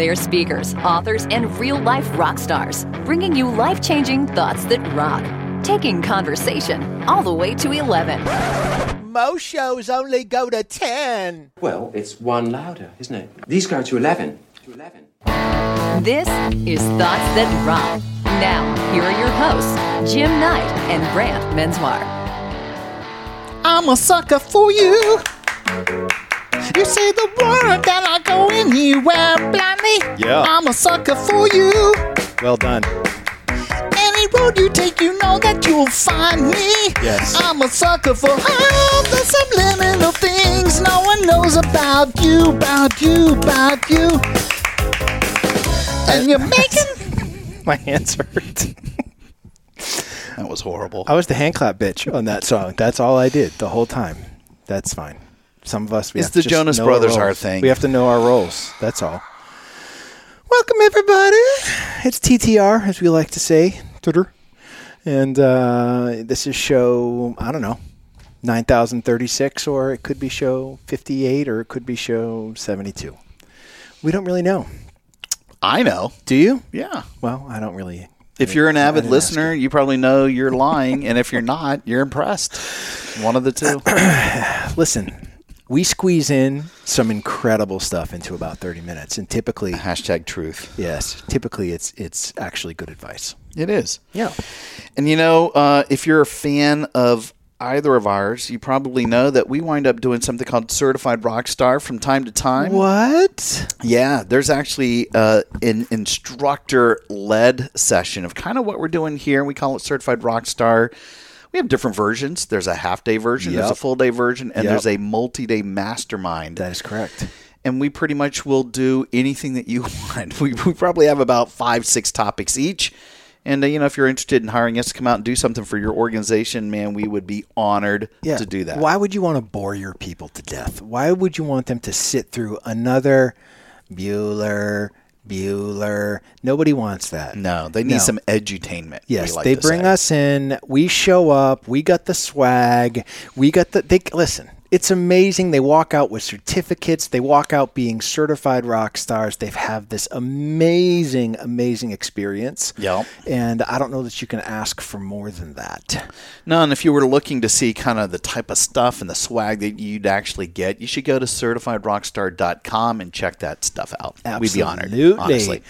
They're speakers, authors, and real life rock stars, bringing you life changing thoughts that rock, taking conversation all the way to 11. Most shows only go to 10. Well, it's one louder, isn't it? These go to 11. To 11. This is Thoughts That Rock. Now, here are your hosts, Jim Knight and Brant Menswar. I'm a sucker for you. You say the word that I go anywhere blindly. Yeah. I'm a sucker for you. Well done. Any road you take, you know that you'll find me. Yes. I'm a sucker for all the subliminal things no one knows about you, about you, about you. And you're making. My hands hurt. That was horrible. I was the hand clap bitch on that song. That's all I did the whole time. That's fine. Some of us we It's the Jonas know Brothers, our thing. We have to know our roles. That's all. Welcome everybody. It's TTR, as we like to say, Twitter, and uh, this is show I don't know, nine thousand thirty-six, or it could be show fifty-eight, or it could be show seventy-two. We don't really know. I know. Do you? Yeah. Well, I don't really. If you're an avid listener, you probably know you're lying, and if you're not, you're impressed. One of the two. listen, we squeeze in some incredible stuff into about 30 minutes and typically Hashtag truth. yes, typically it's it's actually good advice. It is. Yeah. And you know, uh, if you're a fan of either of ours, you probably know that we wind up doing something called Certified rock star from time to time. What? Yeah, there's actually uh, an instructor led session of kind of what we're doing here. We call it Certified Rockstar. We have different versions. There's a half day version, there's a full day version, and Yep. there's a multi day mastermind. That is correct. and we pretty much will do anything that you want. We, we probably have about five, six topics each. And uh, you know, if you're interested in hiring us to come out and do something for your organization, man, we would be honored Yeah. to do that. Why would you want to bore your people to death? Why would you want them to sit through another Bueller, Bueller? Nobody wants that. No, they need No. some edutainment. Yes, like they bring say. us in. We show up. We got the swag. We got the. They listen. It's amazing. They walk out with certificates. They walk out being certified rock stars. They have had this amazing, amazing experience. Yep. And I don't know that you can ask for more than that. No, and if you were looking to see kind of the type of stuff and the swag that you'd actually get, you should go to certifiedrockstar.com and check that stuff out. We'd be honored. Absolutely. Honestly.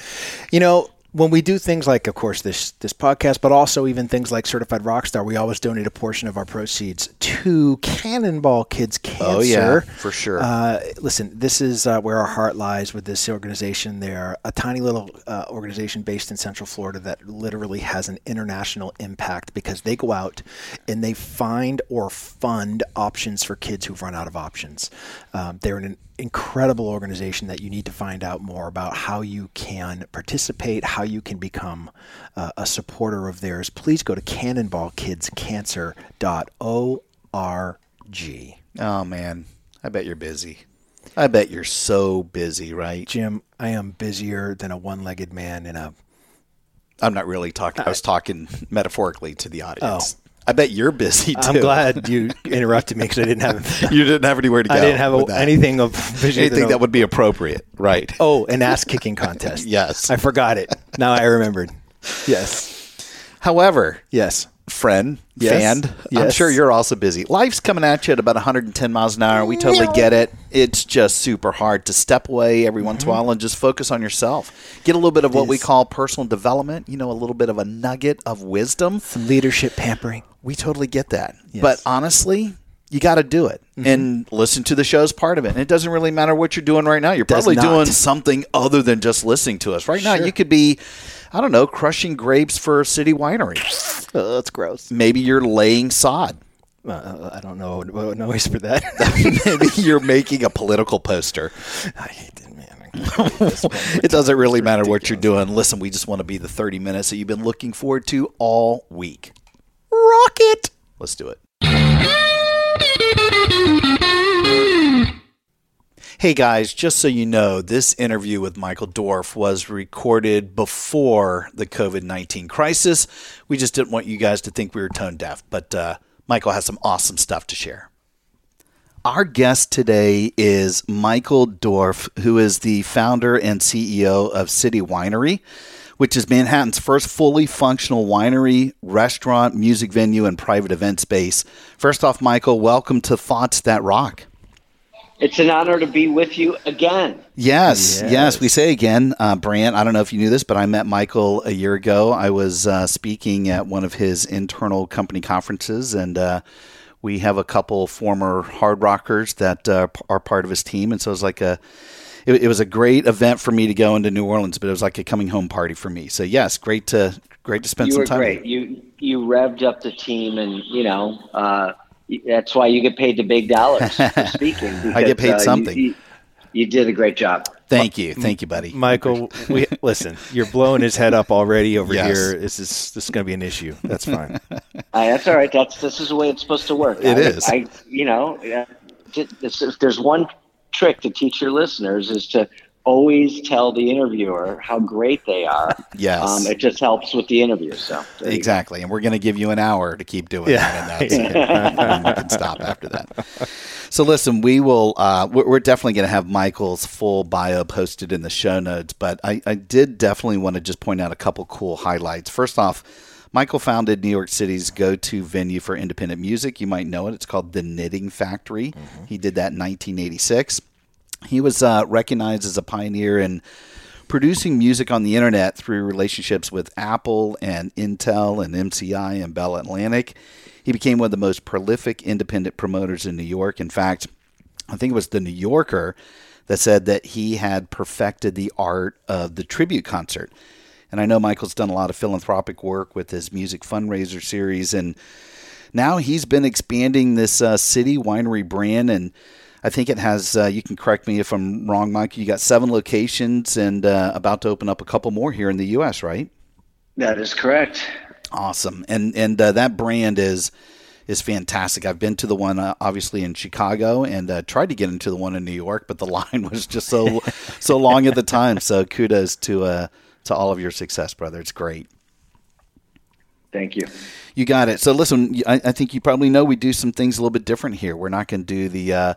You know, when we do things like, of course, this this podcast, but also even things like Certified Rockstar, we always donate a portion of our proceeds to Cannonball Kids Cancer. Oh, yeah, for sure. Uh, listen, this is uh, where our heart lies with this organization. They're a tiny little uh, organization based in Central Florida that literally has an international impact because they go out and they find or fund options for kids who've run out of options. Um, they're in an incredible organization that you need to find out more about how you can participate, how you can become uh, a supporter of theirs. Please go to cannonballkidscancer.org. Oh, man. I bet you're busy. I bet you're so busy, right? Jim, I am busier than a one-legged man in a. I'm not really talking. I was talking metaphorically to the audience. Oh. I bet you're busy too. I'm glad you interrupted me because I didn't have. you didn't have anywhere to go. I didn't have a, anything of anything that would be appropriate, right? Oh, an ass kicking contest. Yes. I forgot it. Now I remembered. Yes. However, Yes. Friend, Yes. fan, I'm sure you're also busy. Life's coming at you at about 110 miles an hour. We totally get it. It's just super hard to step away every once in a mm-hmm. while and just focus on yourself. Get a little bit of what we call personal development. You know, a little bit of a nugget of wisdom. Some leadership pampering. We totally get that. Yes. But honestly, you got to do it mm-hmm. and listen to the show's part of it. And it doesn't really matter what you're doing right now. You're Does probably not. doing something other than just listening to us. Right now, you could be, I don't know, crushing grapes for a city winery. Oh, that's gross. Maybe you're laying sod. Uh, I don't know what noise for that. Maybe you're making a political poster. I hate that, man. it doesn't really matter what you're doing. Listen, we just want to be the 30 minutes that you've been looking forward to all week. Rocket! Let's do it. Hey guys, just so you know, this interview with Michael Dorf was recorded before the COVID 19 crisis. We just didn't want you guys to think we were tone deaf, but uh, Michael has some awesome stuff to share. Our guest today is Michael Dorf, who is the founder and CEO of City Winery, which is Manhattan's first fully functional winery, restaurant, music venue, and private event space. First off, Michael, welcome to Thoughts That Rock. It's an honor to be with you again. Yes, yes, yes we say again. Uh, Brant, I don't know if you knew this, but I met Michael a year ago. I was uh, speaking at one of his internal company conferences, and uh, we have a couple former hard rockers that uh, are part of his team. And so it was like a, it, it, was a great event for me to go into New Orleans, but it was like a coming home party for me. So yes, great to great to spend you some time. Great. You you revved up the team, and you know uh, that's why you get paid the big dollars for speaking. Because, I get paid uh, something. You, you, you, did a great job. Thank you, thank you, buddy. Michael, we, listen, you're blowing his head up already over yes. here. This is this is going to be an issue. That's fine. uh, that's all right. That's this is the way it's supposed to work. It I, is. I, you know, if there's one trick to teach your listeners is to always tell the interviewer how great they are. Yes. Um, it just helps with the interview. So exactly, and we're going to give you an hour to keep doing yeah. that, and, that's and you can stop after that. So listen, we will. Uh, we're definitely going to have Michael's full bio posted in the show notes, but I, I did definitely want to just point out a couple cool highlights. First off. Michael founded New York City's go to venue for independent music. You might know it. It's called The Knitting Factory. Mm-hmm. He did that in 1986. He was uh, recognized as a pioneer in producing music on the internet through relationships with Apple and Intel and MCI and Bell Atlantic. He became one of the most prolific independent promoters in New York. In fact, I think it was the New Yorker that said that he had perfected the art of the tribute concert. And I know Michael's done a lot of philanthropic work with his music fundraiser series, and now he's been expanding this uh, city winery brand and I think it has. Uh, you can correct me if I'm wrong, Mike. You got seven locations and uh, about to open up a couple more here in the U.S. Right? That is correct. Awesome, and and uh, that brand is is fantastic. I've been to the one uh, obviously in Chicago and uh, tried to get into the one in New York, but the line was just so so long at the time. So kudos to uh, to all of your success, brother. It's great. Thank you. You got it. So listen, I, I, think you probably know we do some things a little bit different here. We're not going to do the uh,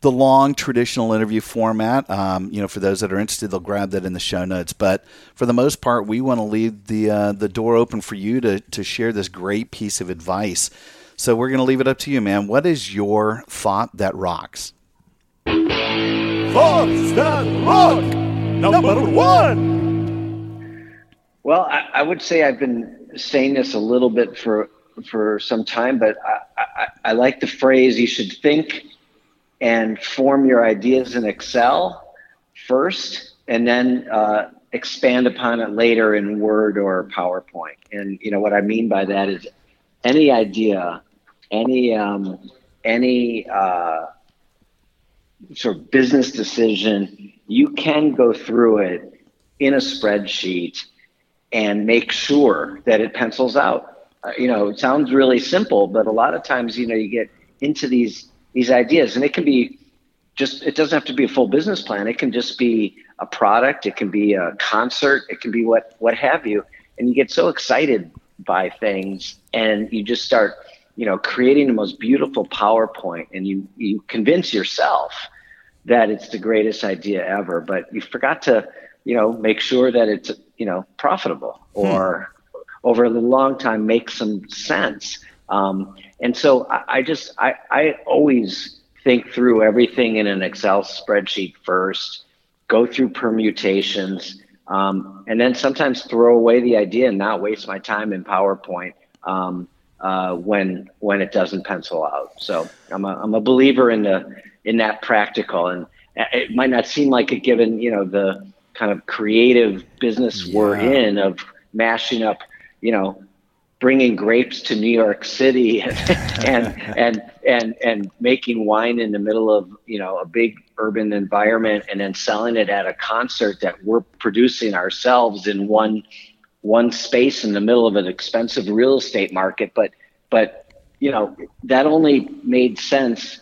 the long traditional interview format. Um, you know, for those that are interested, they'll grab that in the show notes. But for the most part, we want to leave the uh, the door open for you to to share this great piece of advice. So we're going to leave it up to you, man. What is your thought that rocks? Thoughts that rock number one. Well, I, I would say I've been saying this a little bit for for some time, but I, I, I like the phrase you should think and form your ideas in Excel first, and then uh, expand upon it later in Word or PowerPoint. And you know what I mean by that is any idea, any um, any uh, sort of business decision, you can go through it in a spreadsheet and make sure that it pencils out. Uh, you know, it sounds really simple, but a lot of times, you know, you get into these these ideas, and it can be just. It doesn't have to be a full business plan. It can just be a product. It can be a concert. It can be what what have you. And you get so excited by things, and you just start, you know, creating the most beautiful PowerPoint, and you you convince yourself that it's the greatest idea ever, but you forgot to, you know, make sure that it's you know profitable hmm. or hmm. over a long time make some sense. Um, and so I, I just I, I always think through everything in an Excel spreadsheet first, go through permutations, um, and then sometimes throw away the idea and not waste my time in PowerPoint um, uh, when when it doesn't pencil out. So I'm a, I'm a believer in the in that practical, and it might not seem like it given you know the kind of creative business yeah. we're in of mashing up, you know, bringing grapes to New York City and, and and and and making wine in the middle of you know a big urban environment and then selling it at a concert that we're producing ourselves in one one space in the middle of an expensive real estate market but but you know that only made sense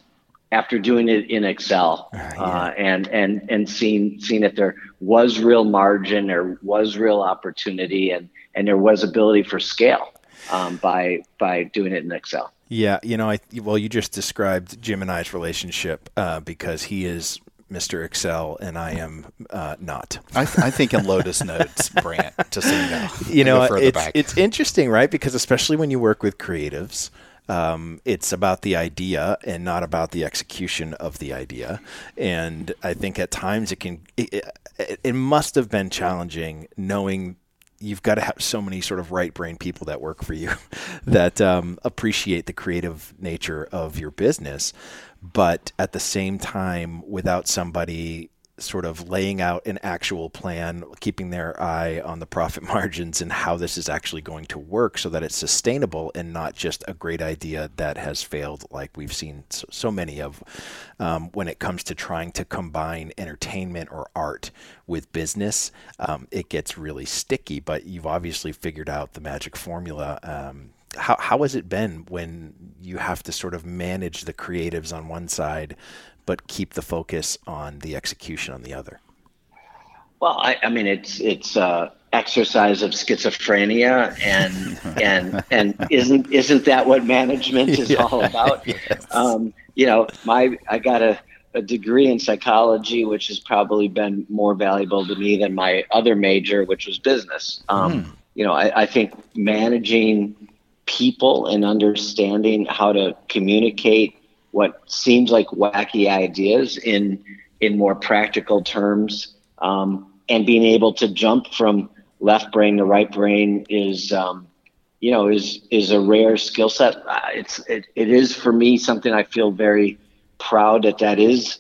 after doing it in Excel uh, yeah. uh, and and and seeing seeing that there was real margin, there was real opportunity, and and there was ability for scale um, by by doing it in Excel. Yeah, you know, I well, you just described Jim and I's relationship uh, because he is Mr. Excel, and I am uh, not. I, th- I, think in Lotus Notes, Brant, to so you know. You know, it's, back. it's interesting, right? Because especially when you work with creatives, um, it's about the idea and not about the execution of the idea. And I think at times it can, it, it, it must have been challenging knowing you've got to have so many sort of right brain people that work for you that um, appreciate the creative nature of your business. But at the same time, without somebody sort of laying out an actual plan, keeping their eye on the profit margins and how this is actually going to work so that it's sustainable and not just a great idea that has failed, like we've seen so, many of um, when it comes to trying to combine entertainment or art with business. Um, it gets really sticky, but you've obviously figured out the magic formula. Um, how, how has it been when you have to sort of manage the creatives on one side but keep the focus on the execution on the other? Well, I, I mean, it's it's uh, exercise of schizophrenia, and and and isn't isn't that what management is yeah, all about? Yes. Um, you know, my I got a, a degree in psychology, which has probably been more valuable to me than my other major, which was business. Um, mm. You know, I, I think managing people and understanding how to communicate what seems like wacky ideas in in more practical terms, um, and being able to jump from left brain to right brain is um, you know is is a rare skill set. Uh, it's it, it is for me something I feel very proud that that is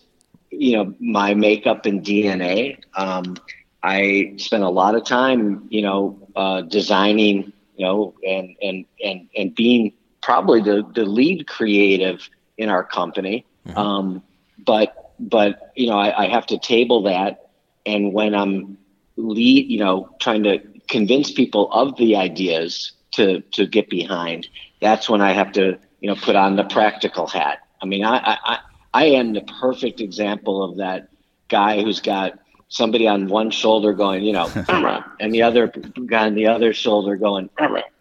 you know my makeup and DNA. Um, I spent a lot of time you know uh, designing you know and and and and being probably the the lead creative in our company. Mm-hmm. Um, but but you know, I, I, have to table that, and when I'm lead, you know, trying to convince people of the ideas to to get behind, that's when I have to you know put on the practical hat. I mean, I I, I am the perfect example of that guy who's got somebody on one shoulder going, you know, and the other guy on the other shoulder going,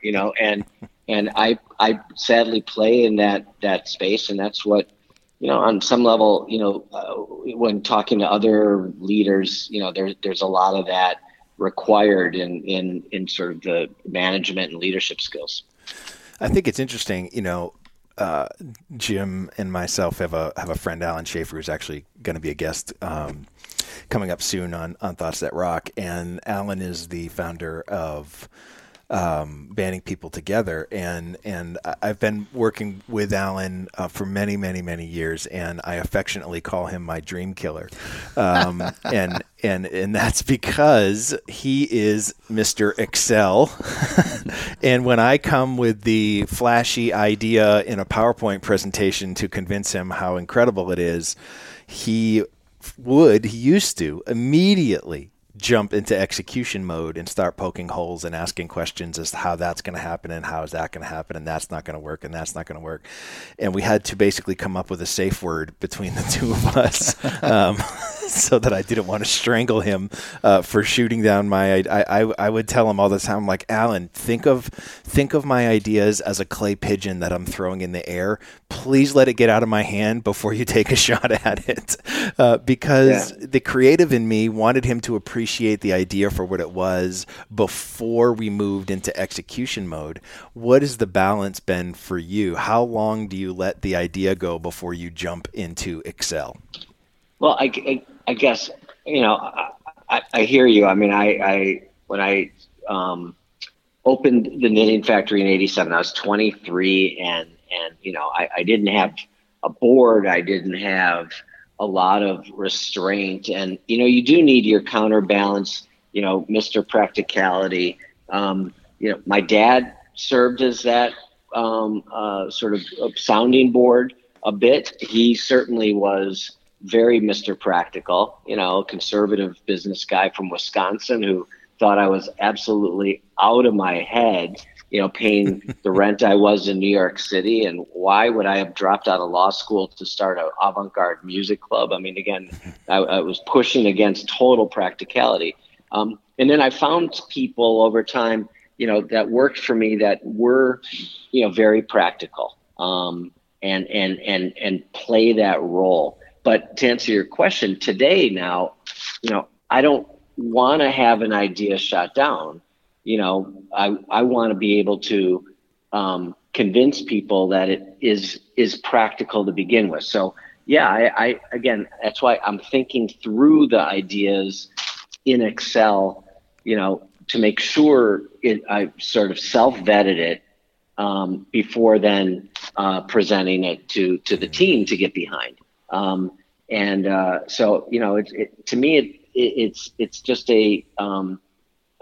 you know, and and I I sadly play in that that space, and that's what you know on some level you know uh, when talking to other leaders, you know there there's a lot of that required in in in sort of the management and leadership skills. I think it's interesting, you know. Uh, Jim and myself have a have a friend Alan Schaefer who's actually going to be a guest um, coming up soon on on Thoughts That Rock, and Alan is the founder of um, banding people together. And and I've been working with Alan uh, for many, many, many years, and I affectionately call him my dream killer. Um, and and and that's because he is Mr. Excel. and when I come with the flashy idea in a PowerPoint presentation to convince him how incredible it is, he would, he used to immediately jump into execution mode and start poking holes and asking questions as to how that's going to happen and how is that going to happen and that's not going to work and that's not going to work. And we had to basically come up with a safe word between the two of us um, so that I didn't want to strangle him uh, for shooting down my. I, I, I would tell him all the time, I'm like Alan, think of think of my ideas as a clay pigeon that I'm throwing in the air. Please let it get out of my hand before you take a shot at it, uh, because yeah. the creative in me wanted him to appreciate the idea for what it was before we moved into execution mode. What has the balance been for you? How long do you let the idea go before you jump into Excel? Well, I, I, I guess, you know, I, I, hear you. I mean, I, I when I um, opened the knitting factory in 87, I was 23 and, and, you know, I, I didn't have a board. I didn't have, a lot of restraint and you know you do need your counterbalance you know mr practicality um, you know my dad served as that um, uh, sort of sounding board a bit. He certainly was very Mr. Practical, you know, conservative business guy from Wisconsin who thought I was absolutely out of my head, you know, paying the rent I was in New York City. And why would I have dropped out of law school to start an avant garde music club? I mean, again, I, I was pushing against total practicality. Um, and then I found people over time, you know, that worked for me that were, you know, very practical um, and, and, and, and play that role. But to answer your question today, now, you know, I don't want to have an idea shot down. You know, I, I want to be able to um, convince people that it is is practical to begin with. So yeah, I, I again, that's why I'm thinking through the ideas in Excel you know, to make sure it, I sort of self vetted it um, before then uh, presenting it to to the team to get behind. Um, and uh, so, you know, it, it, to me, it, it's it's just a um,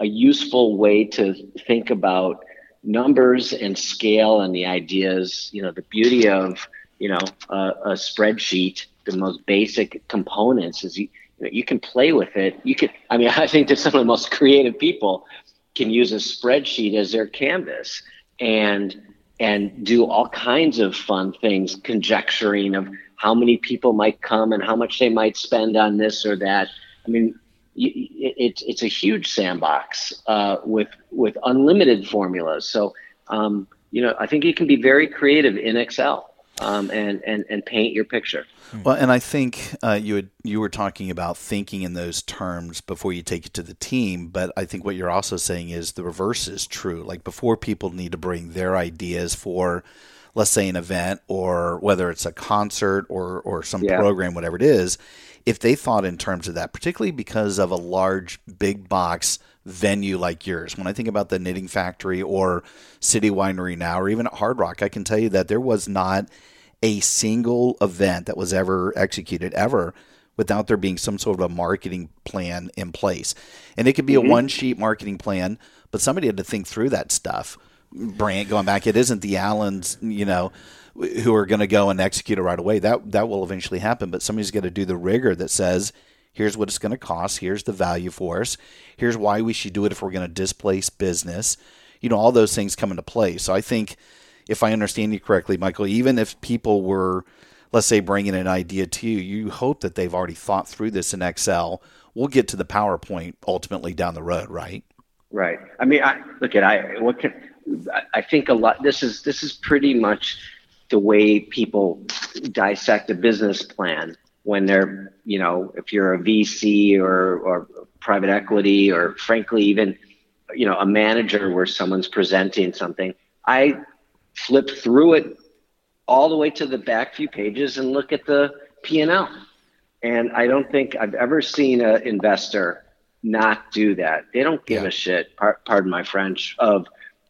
a useful way to think about numbers and scale and the ideas. You know, the beauty of you know a, a spreadsheet, the most basic components is you you, know, you can play with it. You can, I mean, I think that some of the most creative people can use a spreadsheet as their canvas and and do all kinds of fun things, conjecturing of how many people might come and how much they might spend on this or that. I mean, it's it's a huge sandbox uh, with with unlimited formulas. So um, you know, I think you can be very creative in Excel um, and and and paint your picture. Well, and I think uh, you had, you were talking about thinking in those terms before you take it to the team, but I think what you're also saying is the reverse is true. Like before, people need to bring their ideas for, let's say, an event or whether it's a concert or or some yeah. program, whatever it is. If they thought in terms of that, particularly because of a large big box venue like yours. When I think about the Knitting Factory or City Winery now, or even at Hard Rock, I can tell you that there was not a single event that was ever executed ever without there being some sort of a marketing plan in place. And it could be mm-hmm. a one sheet marketing plan, but somebody had to think through that stuff. Brant going back, it isn't the Alans, you know, who are going to go and execute it right away. That that will eventually happen, but somebody's got to do the rigor that says, here's what it's going to cost, here's the value for us, here's why we should do it if we're going to displace business. You know, all those things come into play. So I think if I understand you correctly, Michael, even if people were, let's say, bringing an idea to you, you hope that they've already thought through this in Excel. We'll get to the PowerPoint ultimately down the road, right? Right. I mean, I look at I what can I think a lot. This is this is pretty much the way people dissect a business plan when they're you know if you're a VC or or private equity or frankly even you know a manager where someone's presenting something. I flip through it all the way to the back few pages and look at the P&L. And I don't think I've ever seen an investor not do that. They don't give yeah. a shit, pardon my French, of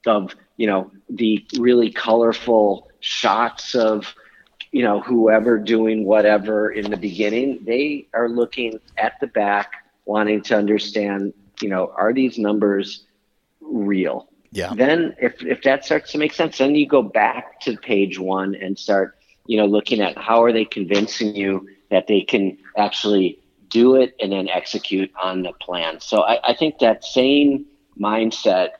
of you know the really colorful shots of you know whoever doing whatever in the beginning. They are looking at the back, wanting to understand, you know, are these numbers real? Yeah. Then if if that starts to make sense, then you go back to page one and start, you know, looking at how are they convincing you that they can actually do it and then execute on the plan. So I, I think that same mindset,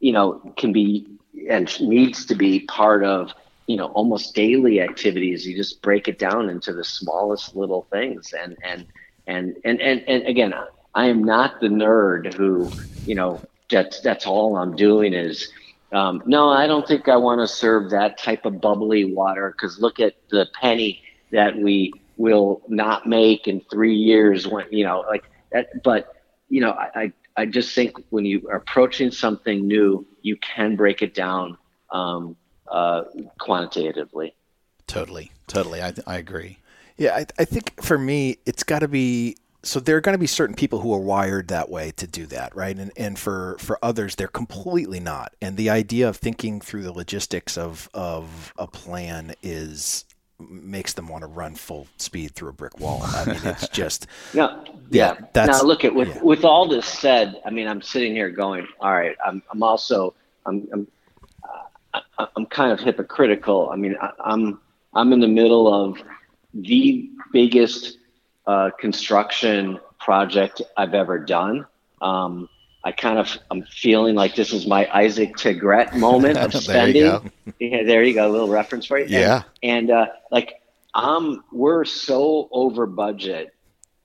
you know, can be and needs to be part of you know almost daily activities you just break it down into the smallest little things and and and and and, and again i am not the nerd who you know that's that's all I'm doing is um, no, I don't think I want to serve that type of bubbly water because look at the penny that we will not make in three years when you know like that. But you know, I I just think when you are approaching something new, you can break it down um, uh, quantitatively. Totally, totally. I I agree. Yeah, I, I think for me, it's got to be so there are going to be certain people who are wired that way to do that, right? And and for for others, they're completely not. And the idea of thinking through the logistics of of a plan is makes them want to run full speed through a brick wall. I mean, it's just no, yeah. yeah now look at with yeah. with all this said, I mean, I'm sitting here going, all right. I'm I'm also I'm, I'm I'm kind of hypocritical. I mean, I, I'm I'm in the middle of the biggest uh, construction project I've ever done. Um, I kind of I'm feeling like this is my Isaac Tigrett moment of spending. there, you yeah, there you go, a little reference for you. Yeah, and, and uh, like um, we're so over budget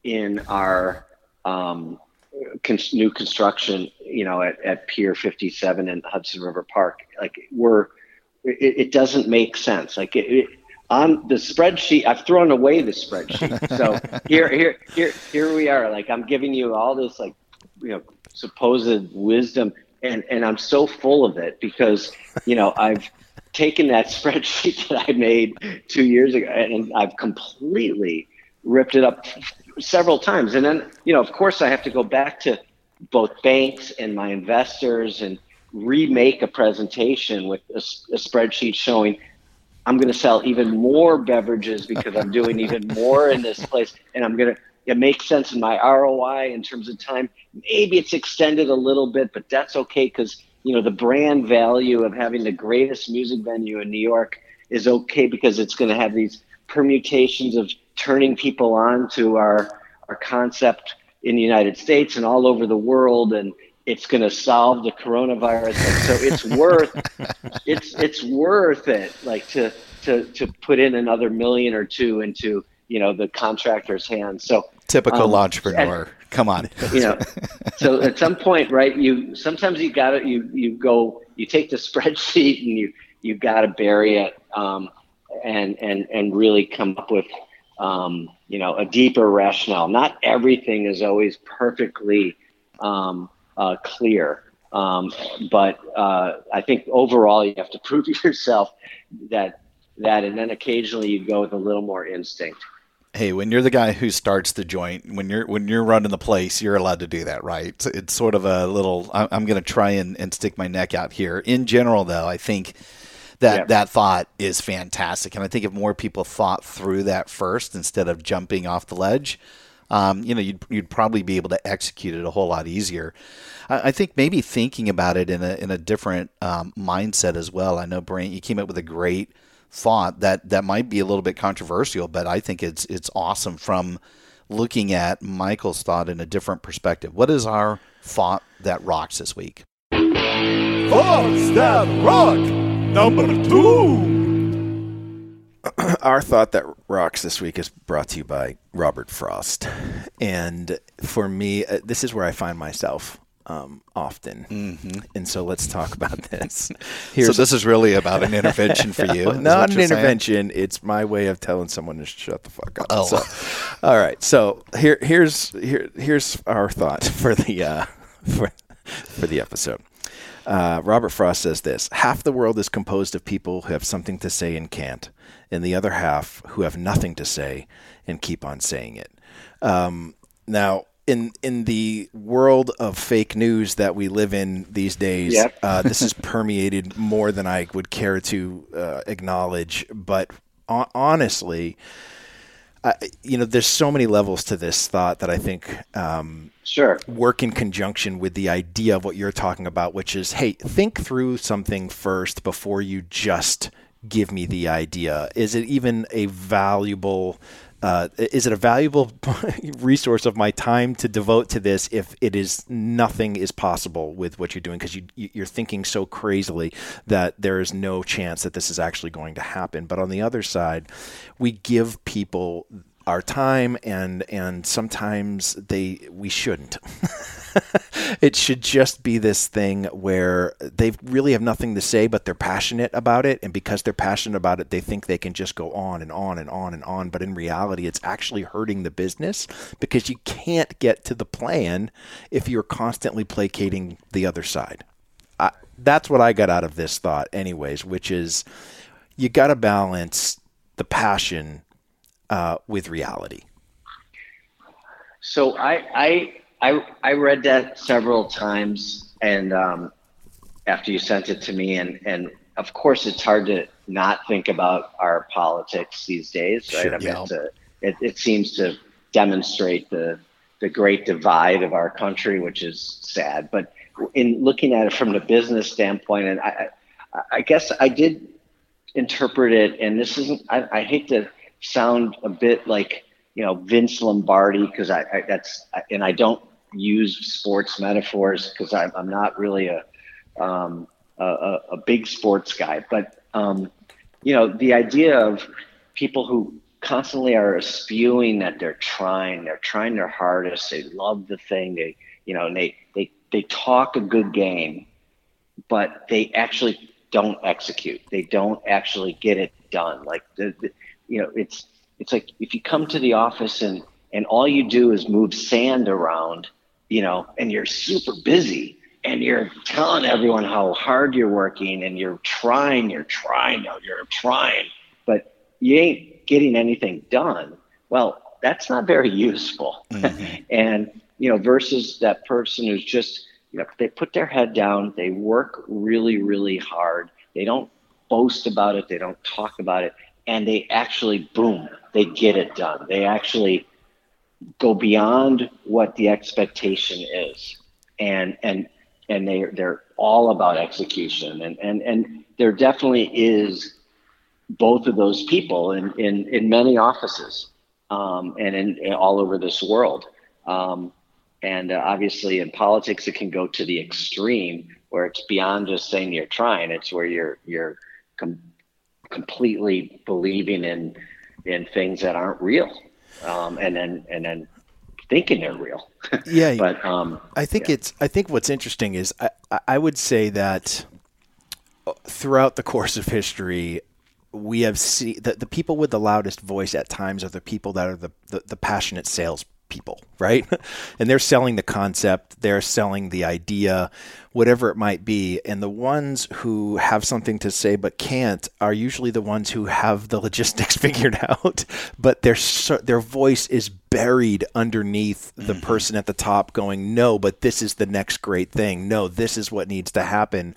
in our um, con- new construction. You know, at, at Pier 57 in Hudson River Park, like we're it, it doesn't make sense. Like it, it, on the spreadsheet, I've thrown away the spreadsheet. So here, here, here, here we are. Like I'm giving you all this, like you know, supposed wisdom, and and I'm so full of it because you know I've taken that spreadsheet that I made two years ago and I've completely ripped it up several times. And then, you know, of course, I have to go back to both banks and my investors and remake a presentation with a, a spreadsheet showing I'm going to sell even more beverages because I'm doing even more in this place, and I'm going to it makes sense in my ROI in terms of time. Maybe it's extended a little bit, but that's okay because you know the brand value of having the greatest music venue in New York is okay because it's going to have these permutations of turning people on to our our concept in the United States and all over the world and it's going to solve the coronavirus so it's worth it's it's worth it like to to to put in another million or two into you know the contractor's hands. So typical um, entrepreneur. and, come on. You know so at some point right you sometimes you got to you you go you take the spreadsheet and you you got to bury it um, and and and really come up with um, you know a deeper rationale. Not everything is always perfectly um, uh, clear um, but uh, I think overall you have to prove yourself that that and then occasionally you go with a little more instinct hey, when you're the guy who starts the joint, when you're when you're running the place, you're allowed to do that, right? It's, it's sort of a little. I'm going to try and, and stick my neck out here. In general, though, I think that yeah. that thought is fantastic, and I think if more people thought through that first instead of jumping off the ledge. Um, you know, you'd, you'd probably be able to execute it a whole lot easier. I, I think maybe thinking about it in a in a different um, mindset as well. I know, Brant, you came up with a great thought that that might be a little bit controversial, but I think it's it's awesome from looking at Michael's thought in a different perspective. What is our thought that rocks this week? Thoughts that rock number two. Our thought that rocks this week is brought to you by Robert Frost, and for me, uh, this is where I find myself um, often. Mm-hmm. And so let's talk about this. Here's so this is really about an intervention for you. Not an intervention. Saying? It's my way of telling someone to shut the fuck up. Oh. So, all right. So here, here's here, here's our thought for the uh, for for the episode. Uh, Robert Frost says this: Half the world is composed of people who have something to say and can't, and the other half who have nothing to say and keep on saying it. Um, now, in in the world of fake news that we live in these days, yep. uh, this is permeated more than I would care to uh, acknowledge. But honestly, you know, there's so many levels to this thought that I think um, sure work in conjunction with the idea of what you're talking about, which is, hey, think through something first before you just give me the idea. Is it even a valuable uh, is it a valuable resource of my time to devote to this if it is nothing is possible with what you're doing? Because you, you're thinking so crazily that there is no chance that this is actually going to happen. But on the other side we give people our time and and sometimes they we shouldn't. It should just be this thing where they really have nothing to say but they're passionate about it. And because they're passionate about it they think they can just go on and on and on and on. But in reality it's actually hurting the business because you can't get to the plan if you're constantly placating the other side. I, that's what i got out of this thought anyways which is you got to balance the passion uh, with reality. So I, I I I read that several times, and um, after you sent it to me, and and of course it's hard to not think about our politics these days, right? Sure, I mean, yeah. a, it, it seems to demonstrate the the great divide of our country, which is sad. But in looking at it from the business standpoint, and I I guess I did interpret it, and this isn't. I, I hate to sound a bit like you know Vince Lombardi because I, I, that's and I don't use sports metaphors because I'm, I'm not really a, um, a a big sports guy, but um, you know the idea of people who constantly are spewing that they're trying, they're trying their hardest, they love the thing, they you know, they they they talk a good game, but they actually don't execute. They don't actually get it done. Like the, the you know, it's it's like if you come to the office and and all you do is move sand around, you know, and you're super busy and you're telling everyone how hard you're working and you're trying, you're trying, you're trying, but you ain't getting anything done. Well, that's not very useful. Mm-hmm. and you know, versus that person who's just, you know, they put their head down, they work really, really hard. They don't boast about it, they don't talk about it, and they actually, boom, they get it done. They actually go beyond what the expectation is. And, and, and they, they're all about execution. And, and, and there definitely is both of those people in, in, in many offices um, and in, in, all over this world. Um, and uh, obviously, in politics, it can go to the extreme where it's beyond just saying you're trying. It's where you're you're com- completely believing in in things that aren't real, um, and then and then thinking they're real. yeah, but um, I think yeah. it's. I think what's interesting is I I would say that uh, throughout the course of history, we have seen that the people with the loudest voice at times are the people that are the, the, the passionate sales people, right? and they're selling the concept, they're selling the idea, whatever it might be. And the ones who have something to say but can't are usually the ones who have the logistics figured out, but their their voice is buried underneath the mm-hmm. person at the top going, "No, but this is the next great thing. No, this is what needs to happen."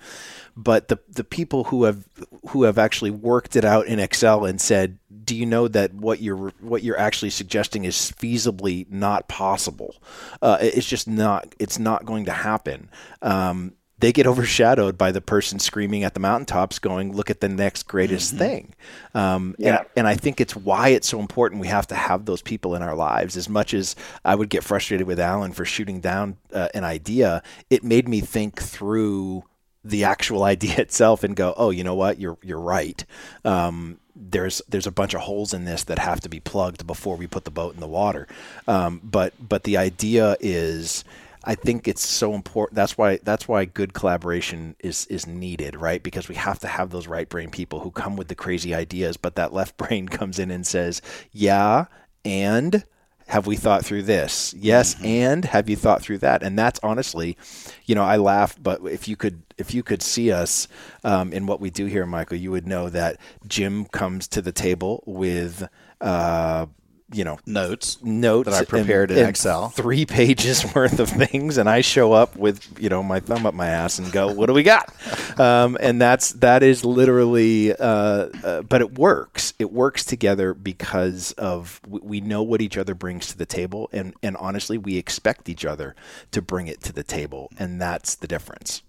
but the the people who have who have actually worked it out in Excel and said, "Do you know that what you're what you're actually suggesting is feasibly not possible? Uh, it's just not. It's not going to happen." Um, they get overshadowed by the person screaming at the mountaintops, going, "Look at the next greatest mm-hmm. thing." Um, yeah. and, and I think it's why it's so important. We have to have those people in our lives. As much as I would get frustrated with Alan for shooting down uh, an idea, it made me think through the actual idea itself and go, oh, you know what, you're you're right. Um, there's there's a bunch of holes in this that have to be plugged before we put the boat in the water. Um, but but the idea is. I think it's so important. That's why that's why good collaboration is is needed, right? Because we have to have those right brain people who come with the crazy ideas, but that left brain comes in and says, "Yeah, and have we thought through this? Yes, mm-hmm. and have you thought through that? And that's honestly, you know, I laugh, but if you could, if you could see us um, in what we do here, Michael, you would know that Jim comes to the table with. Uh, you know notes notes that I prepared in Excel, three pages worth of things, and I show up with you know my thumb up my ass and go, "What do we got?" Um, and that's that is literally, uh, uh, but it works. It works together because of we know what each other brings to the table, and and honestly, we expect each other to bring it to the table, and that's the difference.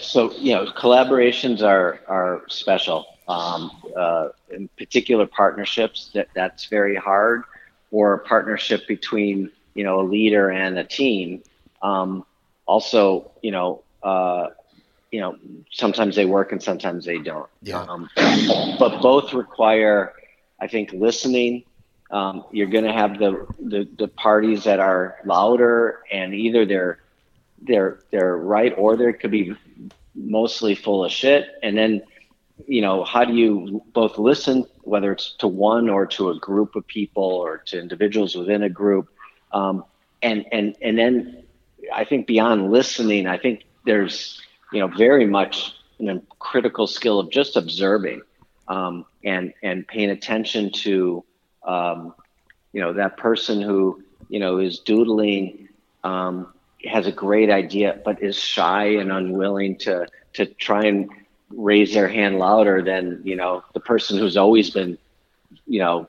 So you know, collaborations are are special um, uh, in particular partnerships that that's very hard or a partnership between you know a leader and a team. Um, also you know uh, you know sometimes they work and sometimes they don't. Yeah. Um, but both require i think listening. Um, you're going to have the, the the parties that are louder and either they're they're they're right or they could be mostly full of shit. And then you know, how do you both listen, whether it's to one or to a group of people or to individuals within a group, um, and and and then I think beyond listening, I think there's you know very much a critical skill of just observing um, and and paying attention to um, you know that person who you know is doodling um, has a great idea but is shy and unwilling to to try and raise their hand louder than you know the person who's always been you know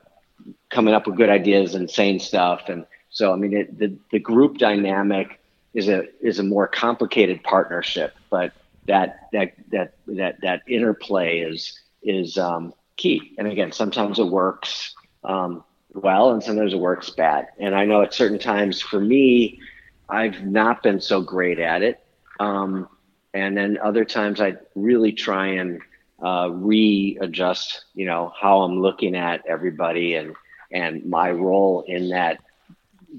coming up with good ideas and saying stuff and so i mean it, the, the group dynamic is a is a more complicated partnership but that that that that that interplay is is um, key. And again, sometimes it works um, well, and sometimes it works bad. And I know at certain times for me, I've not been so great at it. Um, and then other times I really try and uh, readjust, you know, how I'm looking at everybody and and my role in that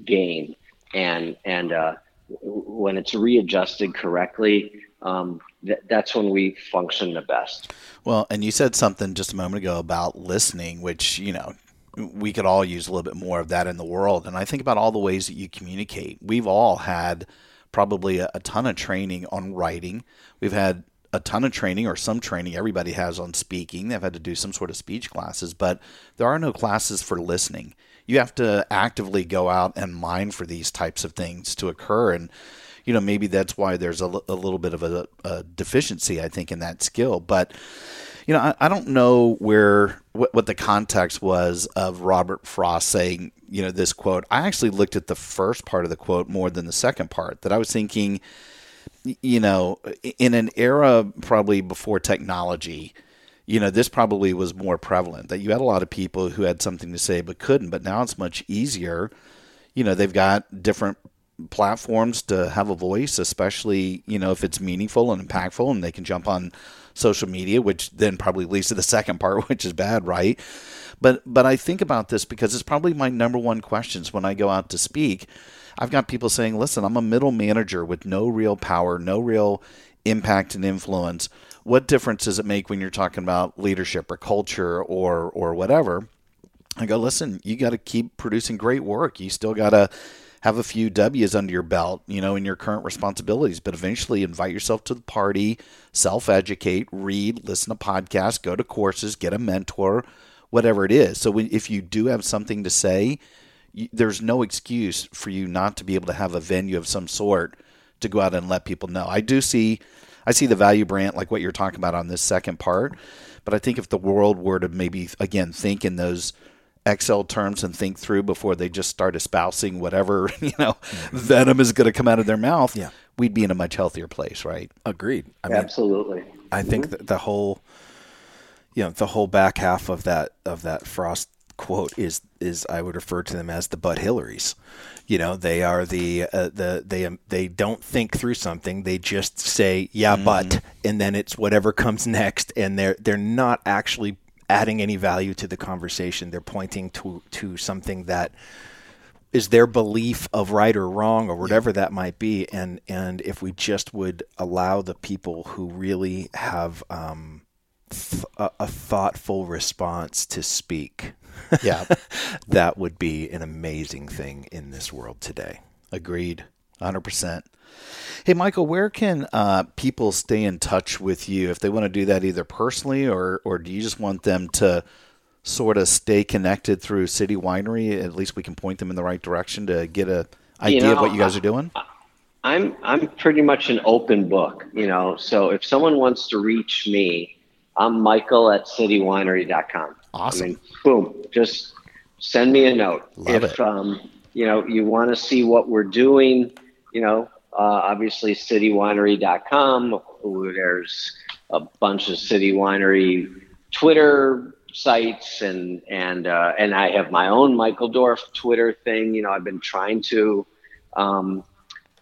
game. And and uh, when it's readjusted correctly, um, th- that's when we function the best. Well, and you said something just a moment ago about listening, which you know we could all use a little bit more of that in the world. And I think about all the ways that you communicate. We've all had probably a, a ton of training on writing. We've had a ton of training or some training everybody has on speaking. They've had to do some sort of speech classes, but there are no classes for listening. You have to actively go out and mine for these types of things to occur. And, you know, maybe that's why there's a, a little bit of a, a, deficiency, I think, in that skill. But, you know, I, I don't know where what, what the context was of Robert Frost saying, you know, this quote. I actually looked at the first part of the quote more than the second part. That I was thinking, you know, in an era probably before technology, you know, this probably was more prevalent that you had a lot of people who had something to say but couldn't. But now it's much easier. You know, they've got different platforms to have a voice, especially, you know, if it's meaningful and impactful and they can jump on social media, which then probably leads to the second part, which is bad, right? But but I think about this because it's probably my number one questions when I go out to speak. I've got people saying, "Listen, I'm a middle manager with no real power, no real impact and influence. What difference does it make when you're talking about leadership or culture or or whatever?" I go, "Listen, you got to keep producing great work. You still got to have a few W's under your belt, you know, in your current responsibilities, but eventually invite yourself to the party, self educate, read, listen to podcasts, go to courses, get a mentor, whatever it is. So if you do have something to say, there's no excuse for you not to be able to have a venue of some sort to go out and let people know. I do see I see the value brand like what you're talking about on this second part, but I think if the world were to maybe again think in those Excel terms and think through before they just start espousing whatever you know venom is going to come out of their mouth. Yeah. we'd be in a much healthier place, right? Agreed. I mean, Absolutely. I think mm-hmm. the whole, you know, the whole back half of that of that Frost quote is is I would refer to them as the But Hillarys. You know, they are the uh, the they um, they don't think through something. They just say yeah, mm-hmm. but, and then it's whatever comes next, and they're they're not actually adding any value to the conversation. They're pointing to to something that is their belief of right or wrong or whatever that might be. And and if we just would allow the people who really have um, th- a, a thoughtful response to speak, yeah, that would be an amazing thing in this world today. Agreed, hundred percent. Hey, Michael, where can uh, people stay in touch with you if they want to do that either personally or, or do you just want them to sort of stay connected through City Winery? At least we can point them in the right direction to get a idea you know, of what you guys are doing. I'm I'm pretty much an open book, you know. So if someone wants to reach me, I'm Michael at citywinery.com. Awesome. I mean, boom, just send me a note. Love if it. um, you know you want to see what we're doing, you know, uh, obviously, citywinery.com. There's a bunch of City Winery Twitter sites, and and uh, and I have my own Michael Dorf Twitter thing. You know, I've been trying to um,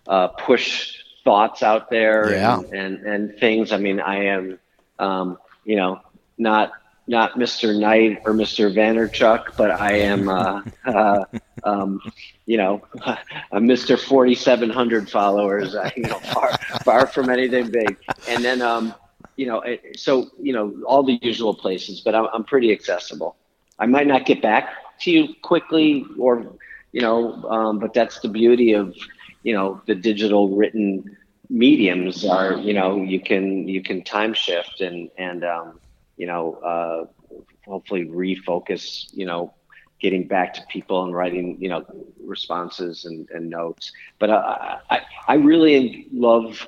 uh, push thoughts out there yeah. and, and, and things. I mean, I am, um, you know, not not Mr. Knight or Mr. Vaynerchuk, but I am, uh, uh, um, you know, a Mr. 4,700 followers. I, you know, far far from anything big. And then, um, you know, so you know, all the usual places, but I'm, I'm pretty accessible. I might not get back to you quickly, or you know, um, but that's the beauty of you know the digital written mediums are you know you can you can time shift and and um, you know, uh, hopefully refocus, you know, getting back to people and writing, you know, responses and, and notes. But I, I, I really love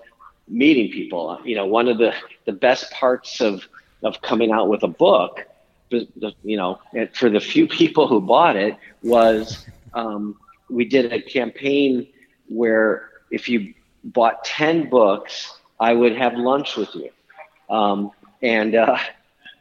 meeting people. You know, one of the, the best parts of, of coming out with a book, you know, for the few people who bought it was um, we did a campaign where if you bought 10 books I would have lunch with you. Um, and uh,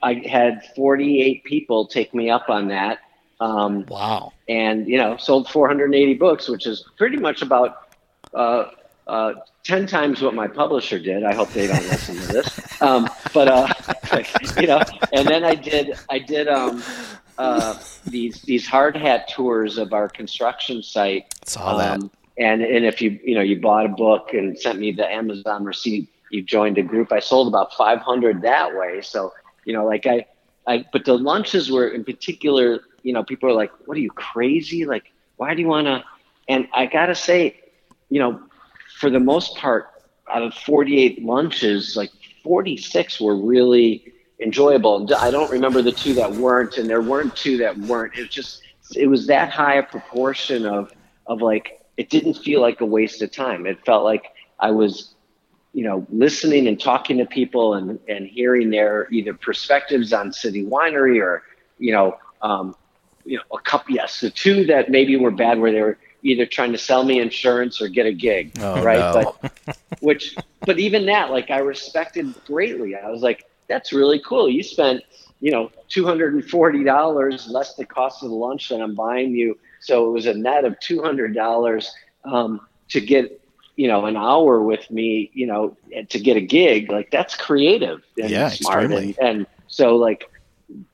I had 48 people take me up on that. Um, wow. And, you know, sold 480 books, which is pretty much about uh, uh, 10 times what my publisher did. I hope they don't listen to this. Um, but, uh, you know, and then I did, I did um, uh, these, these hard hat tours of our construction site. Saw that. Um, and, and if you, you know, you bought a book and sent me the Amazon receipt, you joined a group. I sold about 500 that way. So, you know, like I, I, but the lunches were in particular, you know, people are like, what are you crazy? Like, why do you want to? And I got to say, you know, for the most part, out of 48 lunches, like 46 were really enjoyable. I don't remember the two that weren't, and there weren't two that weren't. It just, it was that high a proportion of, of like, it didn't feel like a waste of time. It felt like I was you know, listening and talking to people and, and hearing their either perspectives on city winery or, you know, um, you know, a couple, yes, the two that maybe were bad where they were either trying to sell me insurance or get a gig, Oh, right? no. But which, but even that, like, I respected greatly. I was like, that's really cool. You spent, you know, two hundred and forty dollars less the cost of the lunch that I'm buying you. So it was a net of two hundred dollars um, to get, you know, an hour with me, you know, to get a gig. Like that's creative and Yeah, smart, and, and so like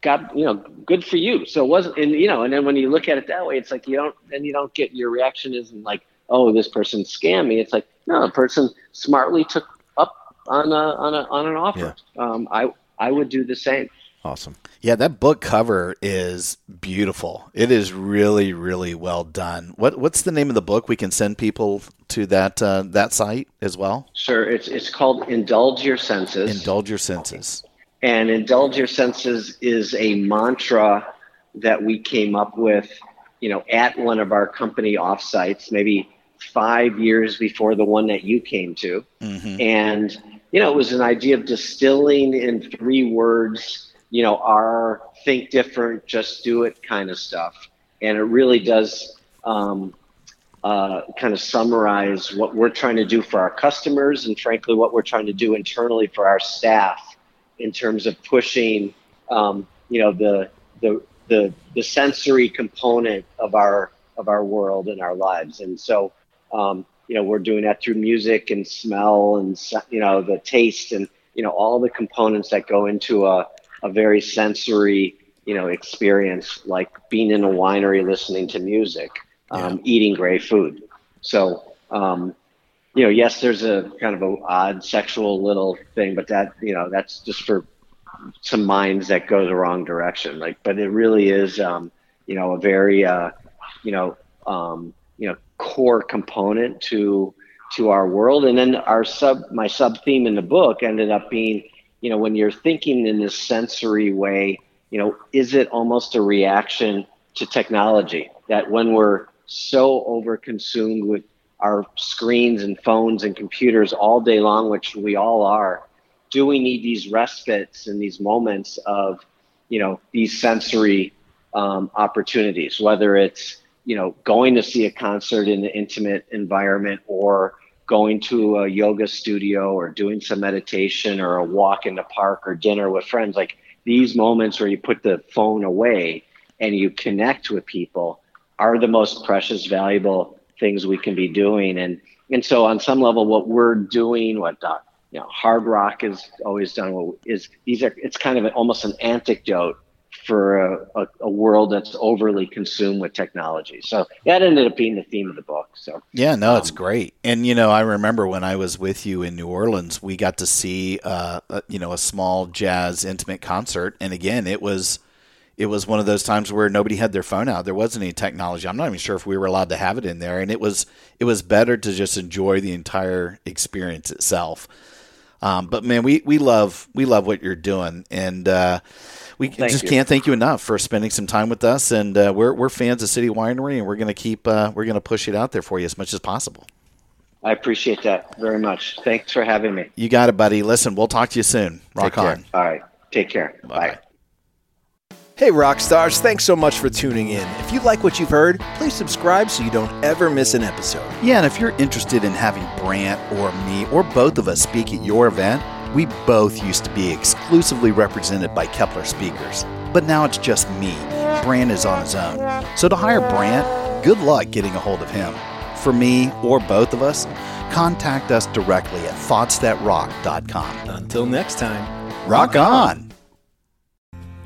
God, you know, good for you. So it wasn't, and you know, and then when you look at it that way, it's like you don't, then you don't get your reaction isn't like, oh, this person scammed me. It's like, no, the person smartly took up on a on a on an offer. Um, I I would do the same. Awesome. Yeah, that book cover is beautiful. It is really, really well done. What What's the name of the book? We can send people to that uh, that site as well. Sure, it's it's called Indulge Your Senses. Indulge your senses. And indulge your senses is a mantra that we came up with, you know, at one of our company offsites, maybe five years before the one that you came to. And, you know, it was an idea of distilling in three words, you know, our think different, just do it kind of stuff. And it really does um, uh, kind of summarize what we're trying to do for our customers and, frankly, what we're trying to do internally for our staff in terms of pushing, um, you know, the, the the the sensory component of our of our world and our lives. And so, um, you know, we're doing that through music and smell and you know the taste and you know all the components that go into a a very sensory you know experience, like being in a winery, listening to music, um, eating great food. So. Um, you know, yes, there's a kind of a odd sexual little thing, but that you know, that's just for some minds that go the wrong direction. Like, but it really is, um, you know, a very, uh, you know, um, you know, core component to to our world. And then our sub, my sub theme in the book ended up being, you know, when you're thinking in this sensory way, you know, is it almost a reaction to technology that when we're so overconsumed with our screens and phones and computers all day long, which we all are, do we need these respites and these moments of, you know, these sensory um, opportunities, whether it's, you know, going to see a concert in an intimate environment or going to a yoga studio or doing some meditation or a walk in the park or dinner with friends, like these moments where you put the phone away and you connect with people are the most precious, valuable things we can be doing. And and so on some level, what we're doing, what uh, you know, Hard Rock has always done, what is these are it's kind of an, almost an antidote for a, a, a world that's overly consumed with technology. So that ended up being the theme of the book. So Yeah, no, it's great. And you know, I remember when I was with you in New Orleans, we got to see, uh, a, you know, a small jazz intimate concert, and again, it was, it was one of those times where nobody had their phone out. There wasn't any technology. I'm not even sure if we were allowed to have it in there, and it was, it was better to just enjoy the entire experience itself. Um, but man, we, we love we love what you're doing, and uh, we Thank just you. can't thank you enough for spending some time with us. And uh, we're we're fans of City Winery, and we're gonna keep uh, we're gonna push it out there for you as much as possible. I appreciate that very much. Thanks for having me. You got it, buddy. Listen, we'll talk to you soon. Rock Take care. on. All right. Take care. Bye-bye. Hey, rock stars, thanks so much for tuning in. If you like what you've heard, please subscribe so you don't ever miss an episode. Yeah, and if you're interested in having Brant or me or both of us speak at your event, we both used to be exclusively represented by Keppler speakers. But now it's just me. Brant is on his own. So to hire Brant, good luck getting a hold of him. For me or both of us, contact us directly at thoughtsthatrock.com. Until next time, Rock on!